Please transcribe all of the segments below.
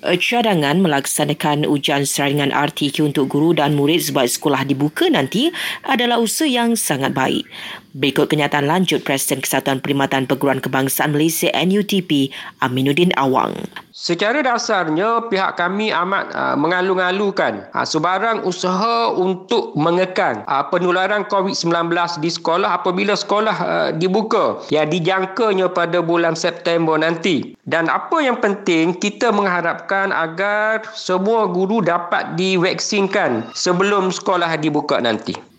Cadangan melaksanakan ujian saringan RTQ untuk guru dan murid sebab sekolah dibuka nanti adalah usaha yang sangat baik. Berikut kenyataan lanjut Presiden Kesatuan Perkhidmatan Perguruan Kebangsaan Malaysia NUTP Aminuddin Awang. Secara dasarnya pihak kami amat uh, mengalu-alukan uh, sebarang usaha untuk mengekang uh, penularan COVID-19 di sekolah apabila sekolah uh, dibuka yang dijangkanya pada bulan September nanti. Dan apa yang penting kita mengharapkan agar semua guru dapat divaksinkan sebelum sekolah dibuka nanti.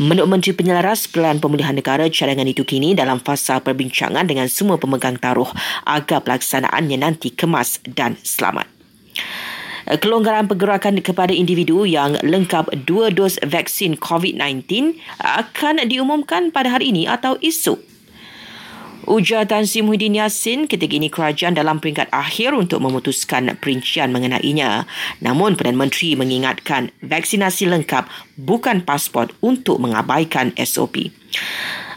Menurut Menteri Penyelaras Pelan Pemulihan Negara, cadangan itu kini dalam fasa perbincangan dengan semua pemegang taruh agar pelaksanaannya nanti kemas dan selamat. Kelonggaran pergerakan kepada individu yang lengkap dua dos vaksin COVID-19 akan diumumkan pada hari ini atau esok. Ujar Tan Sri Muhyiddin Yassin ketika ini kerajaan dalam peringkat akhir untuk memutuskan perincian mengenainya. Namun Perdana Menteri mengingatkan vaksinasi lengkap bukan pasport untuk mengabaikan SOP.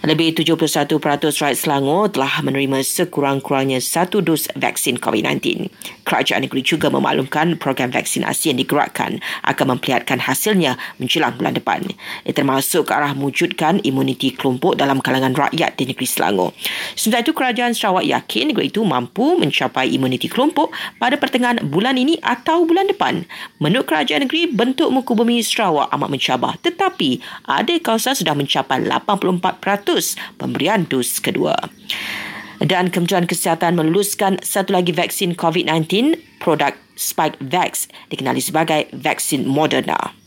Lebih 71% rakyat Selangor telah menerima sekurang-kurangnya satu dos vaksin COVID-19. Kerajaan negeri juga memaklumkan program vaksinasi yang digerakkan akan memperlihatkan hasilnya menjelang bulan depan. Ia termasuk ke arah mewujudkan imuniti kelompok dalam kalangan rakyat di negeri Selangor. Sementara itu, Kerajaan Sarawak yakin negeri itu mampu mencapai imuniti kelompok pada pertengahan bulan ini atau bulan depan. Menurut Kerajaan negeri, bentuk muka bumi Sarawak amat mencabar. Tetapi, ada kawasan sudah mencapai 84% pemberian dos kedua. Dan Kementerian Kesihatan meluluskan satu lagi vaksin COVID-19, produk Spike Vax dikenali sebagai vaksin Moderna.